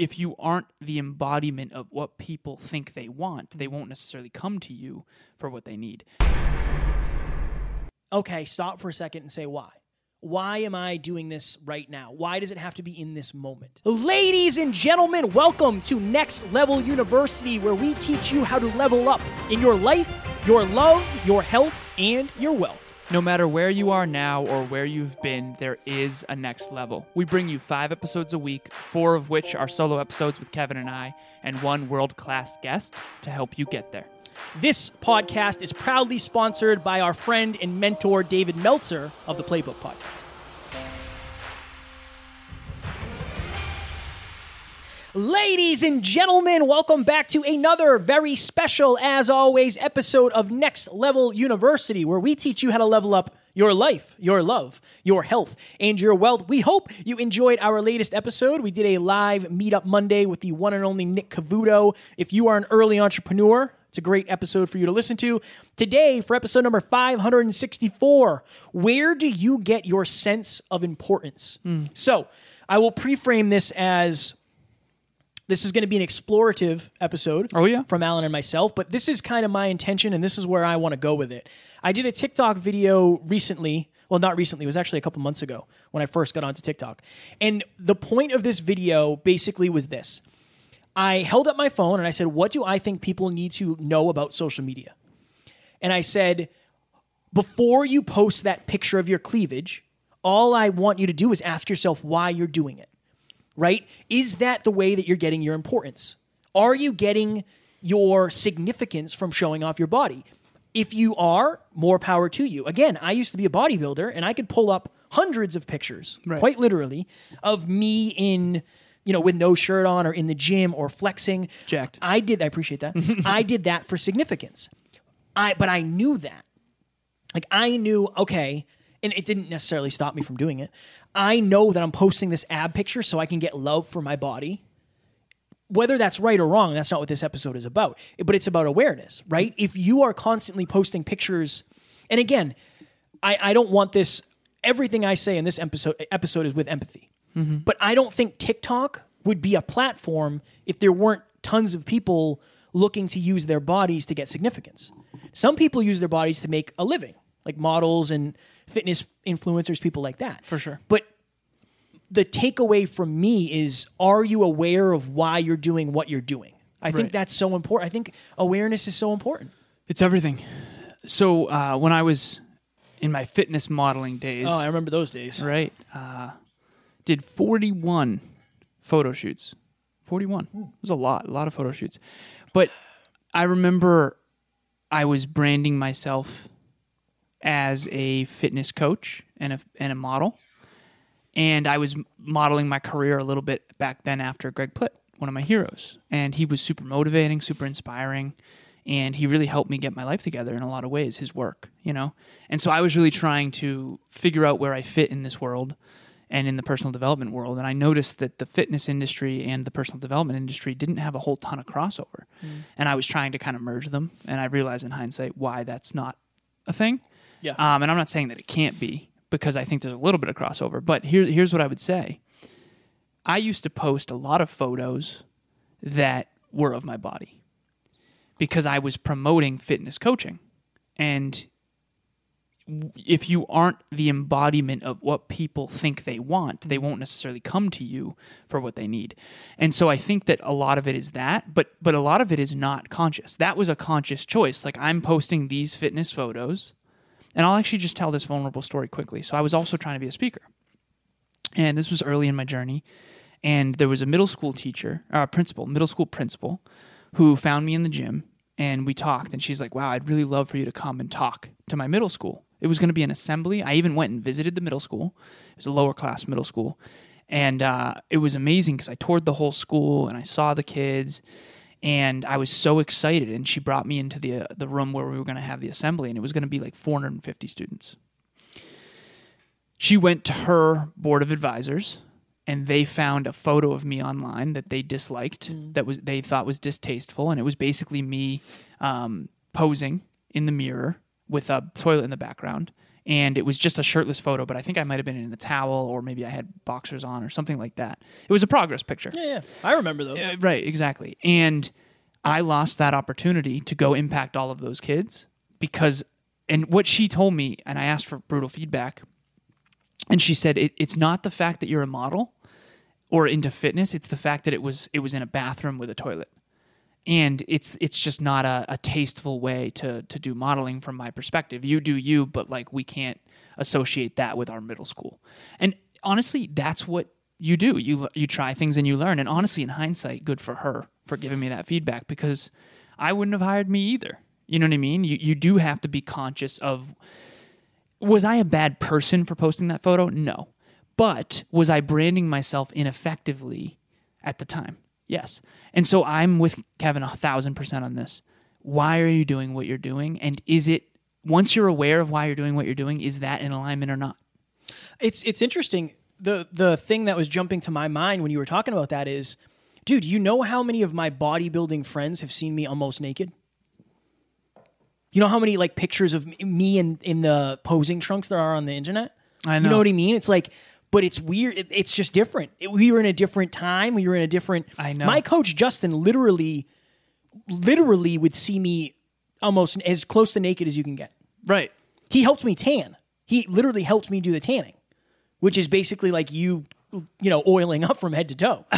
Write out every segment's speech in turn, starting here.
if you aren't the embodiment of what people think they want, they won't necessarily come to you for what they need. Okay, stop for a second and say why. Why am I doing this right now? Why does it have to be in this moment? Ladies and gentlemen, welcome to Next Level University, where we teach you how to level up in your life, your love, your health, and your wealth. No matter where you are now or where you've been, there is a next level. We bring you five episodes a week, four of which are solo episodes with Kevin and I, and one world class guest to help you get there. This podcast is proudly sponsored by our friend and mentor, David Meltzer of the Playbook Podcast. Ladies and gentlemen, welcome back to another very special, as always, episode of Next Level University, where we teach you how to level up your life, your love, your health, and your wealth. We hope you enjoyed our latest episode. We did a live meetup Monday with the one and only Nick Cavuto. If you are an early entrepreneur, it's a great episode for you to listen to. Today, for episode number 564, where do you get your sense of importance? Hmm. So, I will pre-frame this as this is going to be an explorative episode Oh, yeah? from Alan and myself, but this is kind of my intention and this is where I want to go with it. I did a TikTok video recently. Well, not recently, it was actually a couple months ago when I first got onto TikTok. And the point of this video basically was this I held up my phone and I said, What do I think people need to know about social media? And I said, Before you post that picture of your cleavage, all I want you to do is ask yourself why you're doing it right? Is that the way that you're getting your importance? Are you getting your significance from showing off your body? If you are, more power to you. Again, I used to be a bodybuilder and I could pull up hundreds of pictures, right. quite literally, of me in, you know, with no shirt on or in the gym or flexing. Jacked. I did, I appreciate that. I did that for significance. I but I knew that. Like I knew, okay, and it didn't necessarily stop me from doing it. I know that I'm posting this ab picture so I can get love for my body. Whether that's right or wrong, that's not what this episode is about. But it's about awareness, right? If you are constantly posting pictures, and again, I, I don't want this. Everything I say in this episode episode is with empathy. Mm-hmm. But I don't think TikTok would be a platform if there weren't tons of people looking to use their bodies to get significance. Some people use their bodies to make a living, like models and fitness influencers, people like that. For sure. But the takeaway from me is are you aware of why you're doing what you're doing? I think that's so important. I think awareness is so important. It's everything. So uh, when I was in my fitness modeling days, Oh, I remember those days. right, uh, did 41 photo shoots. 41. It was a lot, a lot of photo shoots. But I remember I was branding myself as a fitness coach and a, and a model. And I was modeling my career a little bit back then after Greg Plitt, one of my heroes. And he was super motivating, super inspiring. And he really helped me get my life together in a lot of ways, his work, you know? And so I was really trying to figure out where I fit in this world and in the personal development world. And I noticed that the fitness industry and the personal development industry didn't have a whole ton of crossover. Mm. And I was trying to kind of merge them. And I realized in hindsight why that's not a thing. Yeah. Um, and I'm not saying that it can't be because I think there's a little bit of crossover. But here, here's what I would say I used to post a lot of photos that were of my body because I was promoting fitness coaching. And if you aren't the embodiment of what people think they want, they won't necessarily come to you for what they need. And so I think that a lot of it is that, but but a lot of it is not conscious. That was a conscious choice. Like I'm posting these fitness photos, and I'll actually just tell this vulnerable story quickly. So I was also trying to be a speaker. And this was early in my journey, and there was a middle school teacher, a principal, middle school principal, who found me in the gym and we talked and she's like, "Wow, I'd really love for you to come and talk to my middle school." It was going to be an assembly. I even went and visited the middle school. It was a lower class middle school. And uh, it was amazing because I toured the whole school and I saw the kids and I was so excited. And she brought me into the, uh, the room where we were going to have the assembly and it was going to be like 450 students. She went to her board of advisors and they found a photo of me online that they disliked that was they thought was distasteful and it was basically me um, posing in the mirror with a toilet in the background and it was just a shirtless photo, but I think I might have been in a towel or maybe I had boxers on or something like that. It was a progress picture. Yeah, yeah. I remember those. Uh, right, exactly. And I lost that opportunity to go impact all of those kids because, and what she told me, and I asked for brutal feedback, and she said it, it's not the fact that you're a model or into fitness; it's the fact that it was it was in a bathroom with a toilet, and it's it's just not a, a tasteful way to to do modeling from my perspective. You do you, but like we can't associate that with our middle school, and honestly, that's what you do. You you try things and you learn. And honestly, in hindsight, good for her for giving me that feedback because I wouldn't have hired me either. You know what I mean? You you do have to be conscious of was I a bad person for posting that photo? No. But was I branding myself ineffectively at the time? Yes. And so I'm with Kevin a thousand percent on this. Why are you doing what you're doing? And is it once you're aware of why you're doing what you're doing, is that in alignment or not? It's it's interesting. The the thing that was jumping to my mind when you were talking about that is, dude, you know how many of my bodybuilding friends have seen me almost naked? You know how many like pictures of me in in the posing trunks there are on the internet? I know. You know. know what I mean? It's like, but it's weird. It, it's just different. It- we were in a different time. We were in a different. I know. My coach Justin literally, literally would see me almost as close to naked as you can get. Right. He helped me tan. He literally helped me do the tanning, which is basically like you, you know, oiling up from head to toe.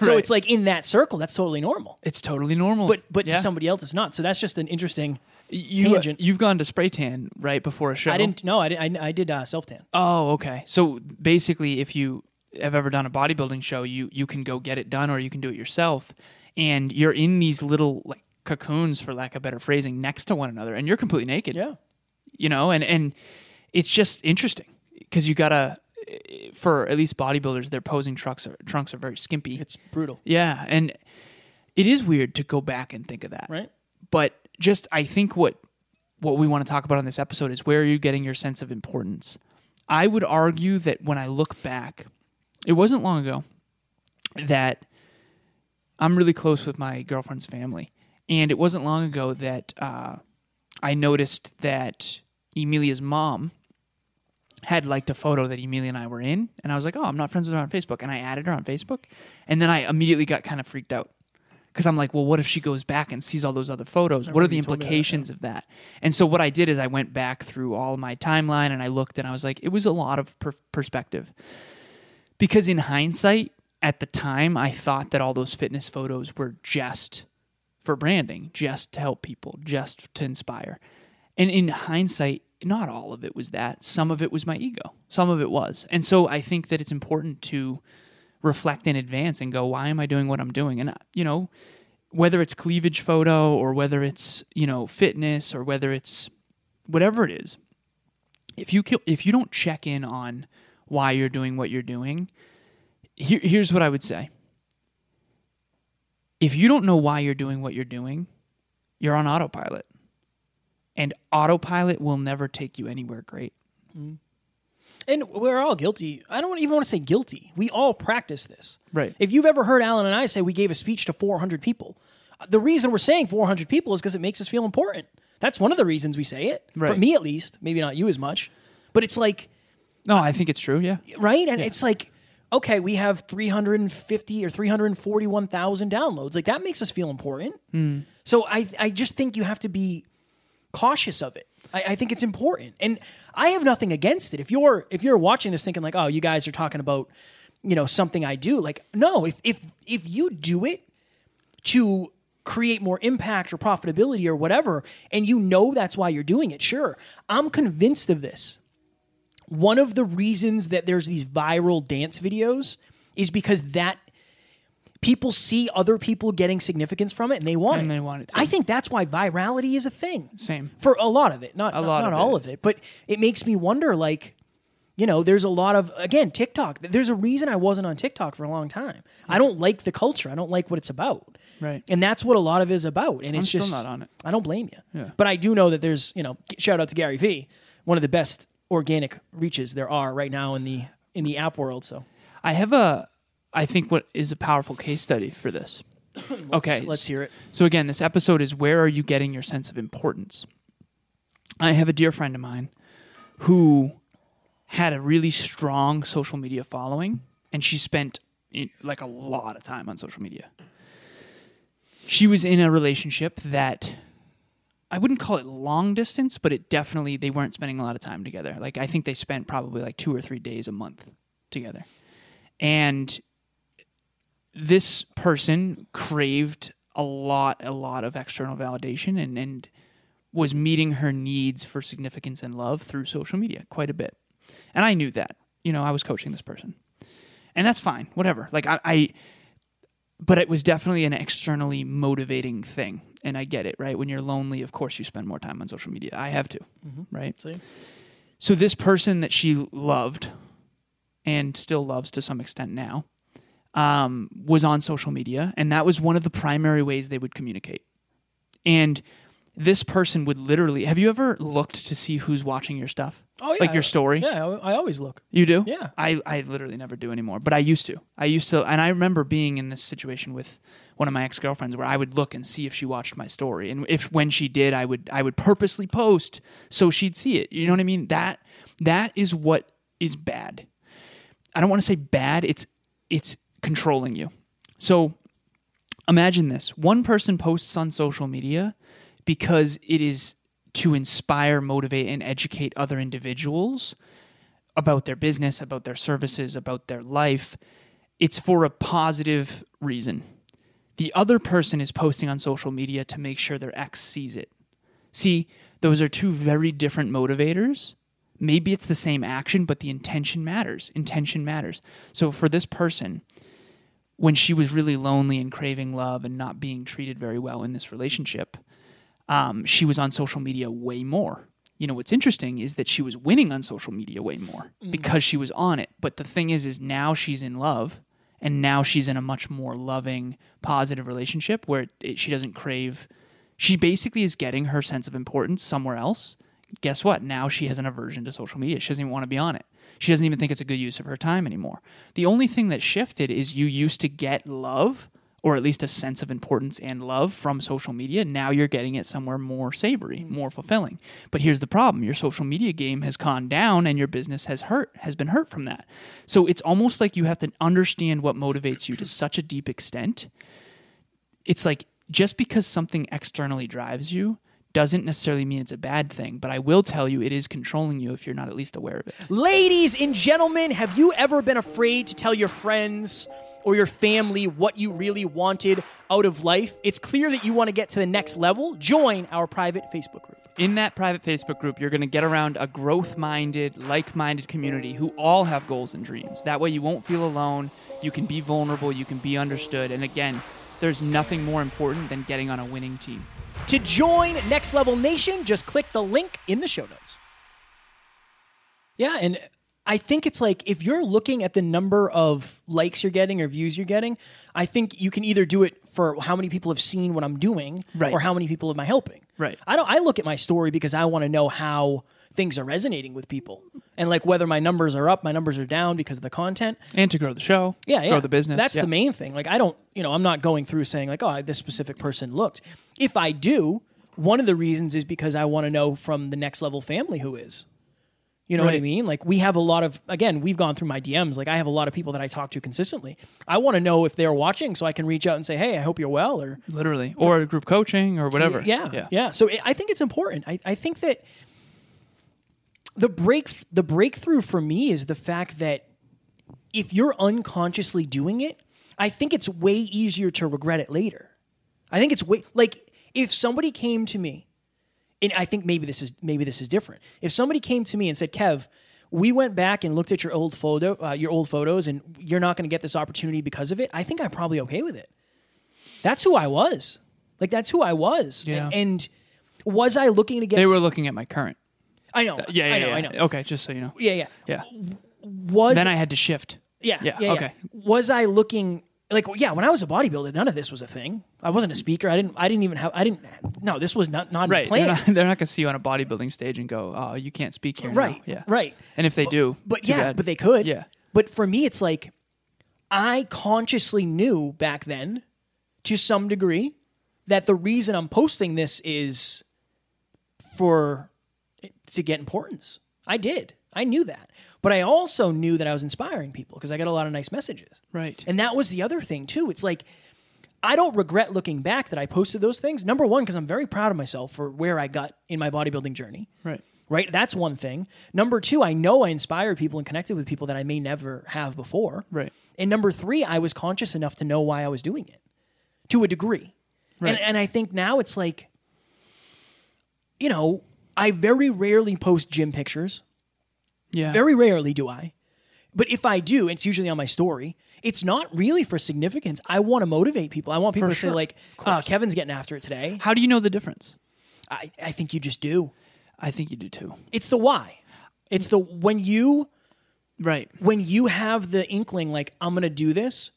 So Right. it's like in that circle, that's totally normal. It's totally normal. But but Yeah. to somebody else, it's not. So that's just an interesting. You, tangent. You've gone to spray tan right before a show. I didn't. No, I did. I, I did uh, self tan. Oh, okay. So basically, if you have ever done a bodybuilding show, you you can go get it done, or you can do it yourself, and you're in these little like cocoons, for lack of better phrasing, next to one another, and you're completely naked. Yeah. You know, and and it's just interesting because you gotta, for at least bodybuilders, their posing trunks are trunks are very skimpy. It's brutal, yeah, and it is weird to go back and think of that right? but just I think what what we want to talk about on this episode is where are you getting your sense of importance? I would argue that when I look back, it wasn't long ago that I'm really close with my girlfriend's family, and it wasn't long ago that uh, I noticed that Emilia's mom had liked a photo that Emilia and I were in, and I was like, "Oh, I'm not friends with her on Facebook," and I added her on Facebook, and then I immediately got kind of freaked out because I'm like, well, what if she goes back and sees all those other photos? What are the me that, implications of that? And so what I did is I went back through all my timeline and I looked and I was like, it was a lot of per- perspective because in hindsight, at the time, I thought that all those fitness photos were just for branding, just to help people, just to inspire. And in hindsight, not all of it was that. Some of it was my ego. Some of it was. And so I think that it's important to reflect in advance and go, why am I doing what I'm doing? And, uh, you know, whether it's cleavage photo or whether it's, you know, fitness or whether it's whatever it is, if you if you don't check in on why you're doing what you're doing, here, here's what I would say. If you don't know why you're doing what you're doing, you're on autopilot. And autopilot will never take you anywhere great. And we're all guilty. I don't even want to say guilty. We all practice this. Right. If you've ever heard Alan and I say we gave a speech to 400 people, the reason we're saying 400 people is because it makes us feel important. That's one of the reasons we say it. For me, at least. Maybe not you as much. But it's like, No, I think it's true. Yeah. right? And it's like, okay, we have 350 or 341,000 downloads. Like that makes us feel important. Hmm. So I, I just think you have to be cautious of it. I, I think it's important, and I have nothing against it. If you're if you're watching this thinking like, oh, you guys are talking about, you know, something I do, like, no, if if if you do it to create more impact or profitability or whatever, and you know that's why you're doing it, sure, I'm convinced of this. One of the reasons that there's these viral dance videos is because that people see other people getting significance from it and they want it. And it. they want it too. I think that's why virality is a thing. Same. For a lot of it, not A not, lot not of all it of it, but it makes me wonder like you know, there's a lot of again, TikTok. There's a reason I wasn't on TikTok for a long time. I don't like the culture. I don't like what it's about. Right. And that's what a lot of it is about. And it's still just not on it. I don't blame you. Yeah. But I do know that there's, you know, shout out to Gary Vee, one of the best organic reaches there are right now in the in the app world. So I have a, I think what is a powerful case study for this. okay, let's hear it. So again, this episode is where are you getting your sense of importance? I have a dear friend of mine who had a really strong social media following, and she spent in, like a lot of time on social media. She was in a relationship that I wouldn't call it long distance, but it definitely they weren't spending a lot of time together. Like I think they spent probably like two or three days a month together, and this person craved a lot, a lot of external validation and, and was meeting her needs for significance and love through social media quite a bit. And I knew that. You know, I was coaching this person. And that's fine, whatever. Like I, I but it was definitely an externally motivating thing. And I get it, right? When you're lonely, of course you spend more time on social media. I have to, mm-hmm. right? See? So this person that she loved and still loves to some extent now um, was on social media, and that was one of the primary ways they would communicate. And this person would literally have you ever looked to see who's watching your stuff? Oh, yeah. Like your story? Yeah, I always look. You do? Yeah. I, I literally never do anymore, but I used to. I used to, and I remember being in this situation with one of my ex girlfriends where I would look and see if she watched my story, and if when she did, I would I would purposely post so she'd see it. You know what I mean? That that is what is bad. I don't want to say bad. It's it's controlling you. So imagine this: one person posts on social media because it is to inspire, motivate, and educate other individuals about their business, about their services, about their life. It's for a positive reason. The other person is posting on social media to make sure their ex sees it. See, those are two very different motivators. Maybe it's the same action, but the intention matters. Intention matters. So for this person, when she was really lonely and craving love and not being treated very well in this relationship, um, she was on social media way more. You know what's interesting is that she was winning on social media way more because she was on it. But the thing is, is now she's in love, and now she's in a much more loving, positive relationship where it, she doesn't crave. She basically is getting her sense of importance somewhere else. Guess what? Now she has an aversion to social media. She doesn't even want to be on it. She doesn't even think it's a good use of her time anymore. The only thing that shifted is you used to get love or at least a sense of importance and love from social media. Now you're getting it somewhere more savory, more fulfilling. But here's the problem: your social media game has gone down, and your business has hurt, has been hurt from that. So it's almost like you have to understand what motivates you to such a deep extent. It's like just because something externally drives you doesn't necessarily mean it's a bad thing, but I will tell you it is controlling you if you're not at least aware of it. Ladies and gentlemen, have you ever been afraid to tell your friends or your family what you really wanted out of life? It's clear that you want to get to the next level. Join our private Facebook group. In that private Facebook group, you're going to get around a growth minded, like minded community who all have goals and dreams. That way, you won't feel alone. You can be vulnerable. You can be understood. And again, there's nothing more important than getting on a winning team. To join Next Level Nation, just click the link in the show notes. Yeah, and I think it's like if you're looking at the number of likes you're getting or views you're getting, I think you can either do it for how many people have seen what I'm doing Right. or how many people am I helping. Right. I don't I look at my story because I want to know how things are resonating with people and like whether my numbers are up, my numbers are down because of the content. And to grow the show, Yeah, yeah. grow the business. That's Yeah. the main thing. Like I don't, you know, I'm not going through saying like, oh, this specific person looked. If I do, one of the reasons is because I want to know from the next level family who is. You know what I mean? Like we have a lot of again, we've gone through my DMs. Like I have a lot of people that I talk to consistently. I want to know if they're watching so I can reach out and say, "Hey, I hope you're well," or literally, or group coaching or whatever. yeah, yeah. yeah. So it, I think it's important. I, I think that the break the breakthrough for me is the fact that if you're unconsciously doing it, I think it's way easier to regret it later. I think it's way like if somebody came to me, and I think maybe this is maybe this is different. If somebody came to me and said, "Kev," we went back and looked at your old photo, uh, your old photos, and you're not going to get this opportunity because of it. I think I'm probably okay with it. That's who I was. Like that's who I was. Yeah. And, and was I looking to get? They were looking at my current. I know. Yeah, yeah, I know. yeah. I know. Okay, just so you know. Yeah, yeah. Yeah. Was Then I had to shift. yeah, Yeah, yeah, okay. Was I looking like yeah? When I was a bodybuilder, none of this was a thing. I wasn't a speaker. I didn't. I didn't even have. I didn't. No, this was not not Right. planned. They're not, they're not going to see you on a bodybuilding stage and go, "Oh, you can't speak here." now." Right. Yeah. Right. And if they do, But yeah, bad. but they could. Yeah. But for me, it's like I consciously knew back then, to some degree, that the reason I'm posting this is for to get importance. I did. I knew that. But I also knew that I was inspiring people because I got a lot of nice messages. Right. And that was the other thing too. It's like I don't regret looking back that I posted those things. Number one, because I'm very proud of myself for where I got in my bodybuilding journey. right. Right? That's one thing. Number two, I know I inspired people and connected with people that I may never have before. Right. And number three, I was conscious enough to know why I was doing it to a degree. Right. And, and I think now it's like, you know, I very rarely post gym pictures. Yeah. Very rarely do I. But if I do, it's usually on my story. It's not really for significance. I want to motivate people. I want people For to say, like, uh, Kevin's getting after it today. How do you know the difference? I, I think you just do. I think you do too. It's the why. It's the when you Right. when you have the inkling like I'm going to do this,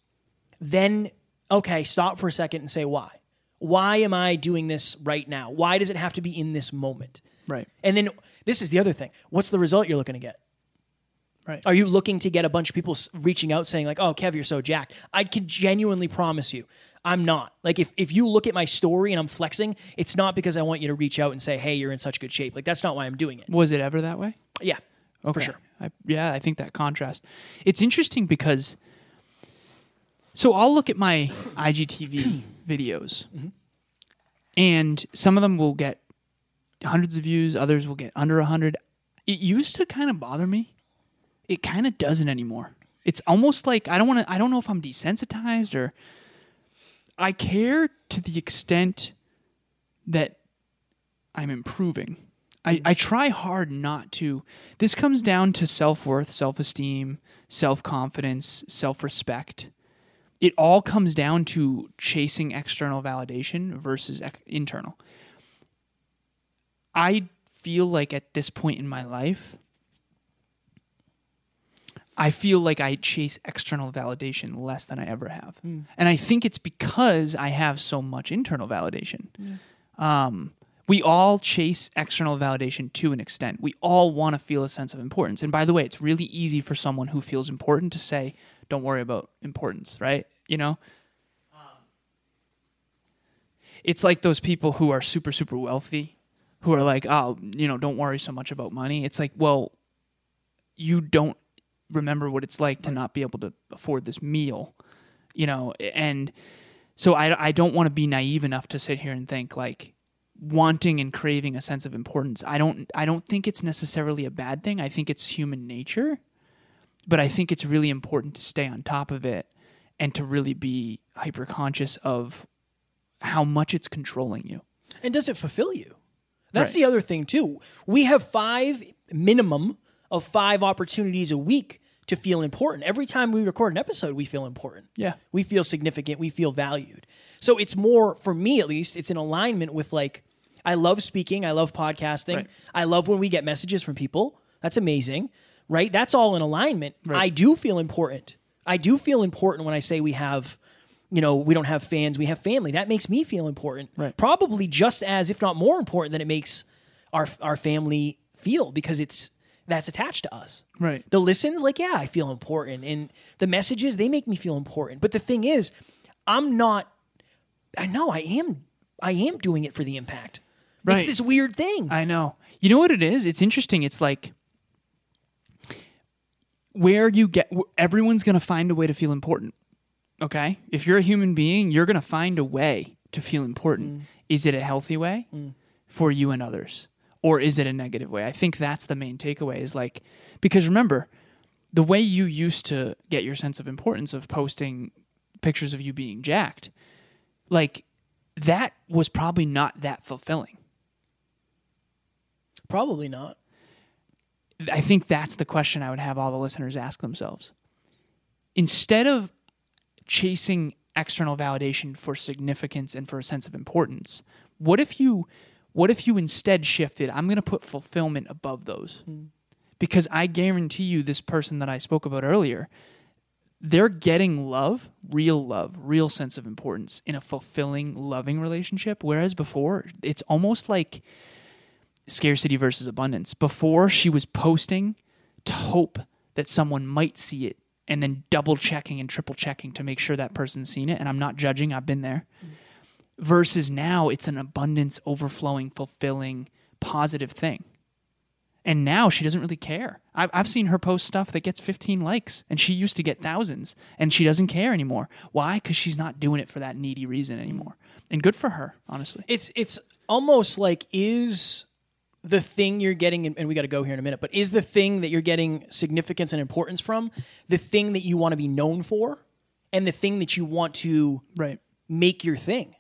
then okay, stop for a second and say why. Why am I doing this right now? Why does it have to be in this moment? Right. And then this is the other thing. What's the result you're looking to get? Right. Are you looking to get a bunch of people reaching out saying like, "Oh, Kev, you're so jacked"? I can genuinely promise you, I'm not. Like if if you look at my story and I'm flexing, it's not because I want you to reach out and say, "Hey, you're in such good shape." Like that's not why I'm doing it. Was it ever that way? Yeah, for sure. I, yeah, I think that contrast. It's interesting because. So I'll look at my IGTV videos, Mm-hmm. and some of them will get hundreds of views. Others will get under a hundred. It used to kind of bother me. It kind of doesn't anymore. It's almost like I don't want to. I don't know if I'm desensitized or. I care to the extent that I'm improving. I, mm-hmm. I try hard not to. This comes down to self worth, self esteem, self confidence, self respect. It all comes down to chasing external validation versus ex- internal. I feel like at this point in my life, I feel like I chase external validation less than I ever have. And I think it's because I have so much internal validation. Um, we all chase external validation to an extent. We all want to feel a sense of importance. And by the way, it's really easy for someone who feels important to say, don't worry about importance, right? You know? It's like those people who are super, super wealthy who are like, oh, you know, don't worry so much about money. It's like, well, you don't remember what it's like to not be able to afford this meal, you know, and so I, I don't want to be naive enough to sit here and think like wanting and craving a sense of importance. I don't I don't think it's necessarily a bad thing. I think it's human nature, but I think it's really important to stay on top of it and to really be hyper conscious of how much it's controlling you. And does it fulfill you? That's Right. the other thing too. We have five minimum of five opportunities a week to feel important. Every time we record an episode, we feel important. Yeah. We feel significant, we feel valued. So it's more for me at least, it's in alignment with like I love speaking, I love podcasting. Right. I love when we get messages from people. That's amazing. Right? That's all in alignment. Right. I do feel important. I do feel important when I say we have you know, we don't have fans, we have family. That makes me feel important. Right. Probably just as, if not more important than it makes our our family feel because it's that's attached to us. Right. The listens, like, yeah, I feel important. And the messages, they make me feel important. But the thing is, I'm not I know I am I am doing it for the impact. Right. It's this weird thing. I know. You know what it is? It's interesting. It's like where you get everyone's going to find a way to feel important. Okay? If you're a human being, you're going to find a way to feel important. Mm. Is it a healthy way mm. for you and others? Or is it a negative way? I think that's the main takeaway is like because remember, the way you used to get your sense of importance of posting pictures of you being jacked, like that was probably not that fulfilling. Probably not. I think that's the question I would have all the listeners ask themselves. Instead of chasing external validation for significance and for a sense of importance, what if you what if you instead shifted, I'm going to put fulfillment above those? Hmm. Because I guarantee you this person that I spoke about earlier, they're getting love, real love, real sense of importance in a fulfilling, loving relationship whereas before it's almost like scarcity versus abundance. Before she was posting to hope that someone might see it and then double checking and triple checking to make sure that person's seen it. And I'm not judging, I've been there. Versus now it's an abundance, overflowing, fulfilling, positive thing. And now she doesn't really care. I've, I've seen her post stuff that gets 15 likes, and she used to get thousands, and she doesn't care anymore. Why? Because she's not doing it for that needy reason anymore. And good for her, honestly. It's it's almost like is the thing you're getting, and we got to go here in a minute, but is the thing that you're getting significance and importance from the thing that you want to be known for, and the thing that you want to Right. make your thing?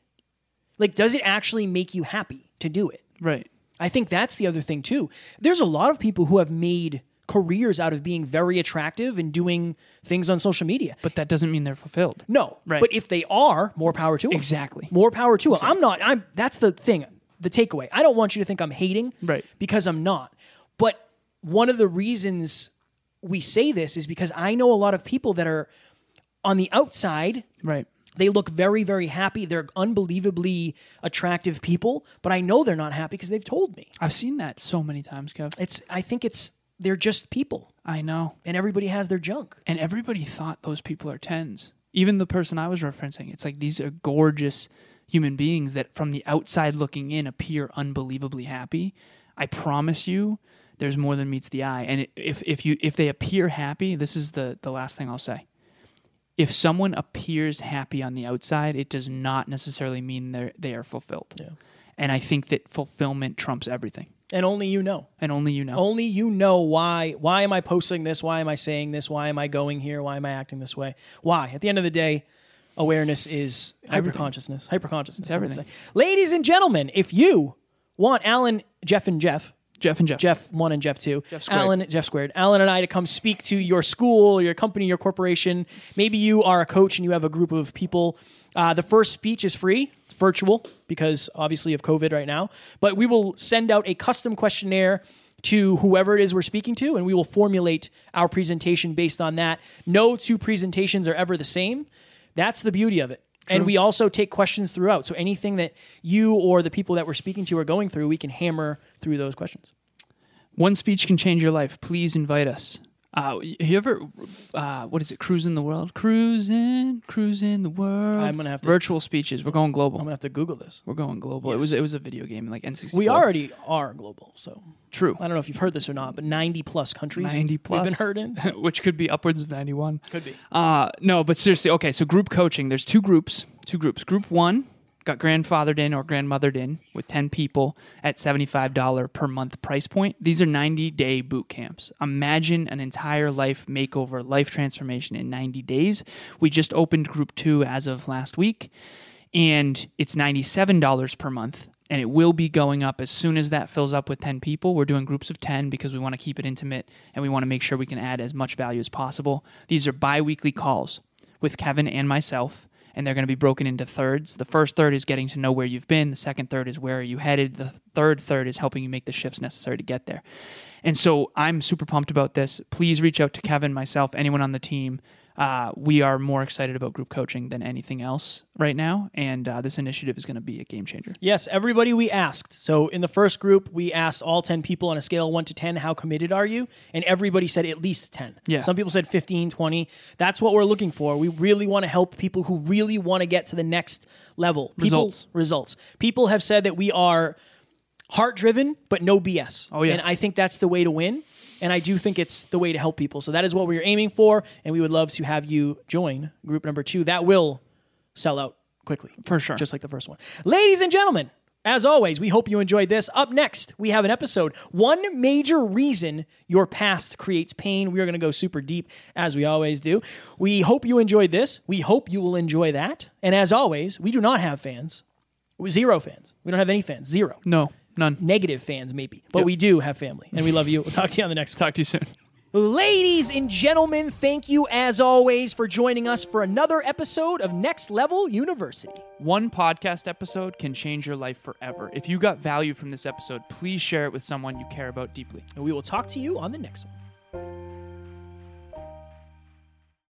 Like, does it actually make you happy to do it? Right. I think that's the other thing too. There's a lot of people who have made careers out of being very attractive and doing things on social media. But that doesn't mean they're fulfilled. No, Right. but if they are, more power to them. Exactly. More power to them. I'm not. I'm. That's the thing. The takeaway. I don't want you to think I'm hating, Right. Because I'm not. But one of the reasons we say this is because I know a lot of people that are on the outside. Right. They look very, very happy. They're unbelievably attractive people, but I know they're not happy because they've told me. I've seen that so many times, Kev. It's. I think it's. They're just people, I know. and everybody has their junk. And everybody thought those people are tens. Even the person I was referencing, it's like these are gorgeous human beings that from the outside looking in appear unbelievably happy. I promise you, there's more than meets the eye. And if if you if they appear happy, this is the the last thing I'll say. If someone appears happy on the outside, it does not necessarily mean they are they are fulfilled. Yeah. And I think that fulfillment trumps everything, And only you know. and only you know. Only you know why. Why am I posting this? Why am I saying this? Why am I going here? Why am I acting this way? Why? At the end of the day, awareness is hyperconsciousness. Hyperconsciousness. It's everything. Ladies and gentlemen, if you want Alan, Jeff, and Jeff, Jeff and Jeff. Jeff one and Jeff two, Jeff squared. Alan, Jeff squared, Alan and I to come speak to your school, your company, your corporation. Maybe you are a coach and you have a group of people. Uh, the first speech is free. It's virtual because obviously of COVID right now. But we will send out a custom questionnaire to whoever it is we're speaking to, and we will formulate our presentation based on that. No two presentations are ever the same. That's the beauty of it. And we also take questions throughout. So anything that you or the people that we're speaking to are going through, we can hammer through those questions. One speech can change your life. Please invite us. Uh, you ever, uh, what is it? Cruising the world, cruising, cruising the world. I'm gonna have to- virtual speeches. We're going global. I'm gonna have to Google this. We're going global. It was it was a video game like N64. We already are global, so true. I don't know if you've heard this or not, but 90 plus countries Ninety plus. we've been heard in. so- which could be upwards of ninety-one. Could be. Uh, no, but seriously, okay. So group coaching. There's two groups. Two groups. Group one got grandfathered in or grandmothered in with ten people at seventy-five dollar per month price point. These are ninety-day boot camps. Imagine an entire life makeover, life transformation in ninety days. We just opened group two as of last week, and it's ninety-seven dollars per month. And it will be going up as soon as that fills up with 10 people. We're doing groups of 10 because we want to keep it intimate and we want to make sure we can add as much value as possible. These are bi weekly calls with Kevin and myself, and they're going to be broken into thirds. The first third is getting to know where you've been, the second third is where are you headed, the third third is helping you make the shifts necessary to get there. And so I'm super pumped about this. Please reach out to Kevin, myself, anyone on the team. Uh, we are more excited about group coaching than anything else right now, and uh, this initiative is going to be a game changer. Yes, everybody we asked. So in the first group, we asked all 10 people on a scale of 1 to 10, how committed are you? And everybody said at least 10. Yeah. Some people said 15, 20. That's what we're looking for. We really want to help people who really want to get to the next level. People, Results. Results. People have said that we are heart driven, but no BS. Oh, yeah. And I think that's the way to win. And I do think it's the way to help people. So that is what we're aiming for. And we would love to have you join group number two. That will sell out quickly. For sure. Just like the first one. Ladies and gentlemen, as always, we hope you enjoyed this. Up next, we have an episode. One major reason your past creates pain. We are going to go super deep, as we always do. We hope you enjoyed this. We hope you will enjoy that. And as always, we do not have fans. Zero fans. We don't have any fans. Zero. No, none. Negative fans, maybe. But Yep. we do have family. And we love you. We'll talk to you on the next one. Talk to you soon. Ladies and gentlemen, thank you as always for joining us for another episode of Next Level University. One podcast episode can change your life forever. If you got value from this episode, please share it with someone you care about deeply. And we will talk to you on the next one.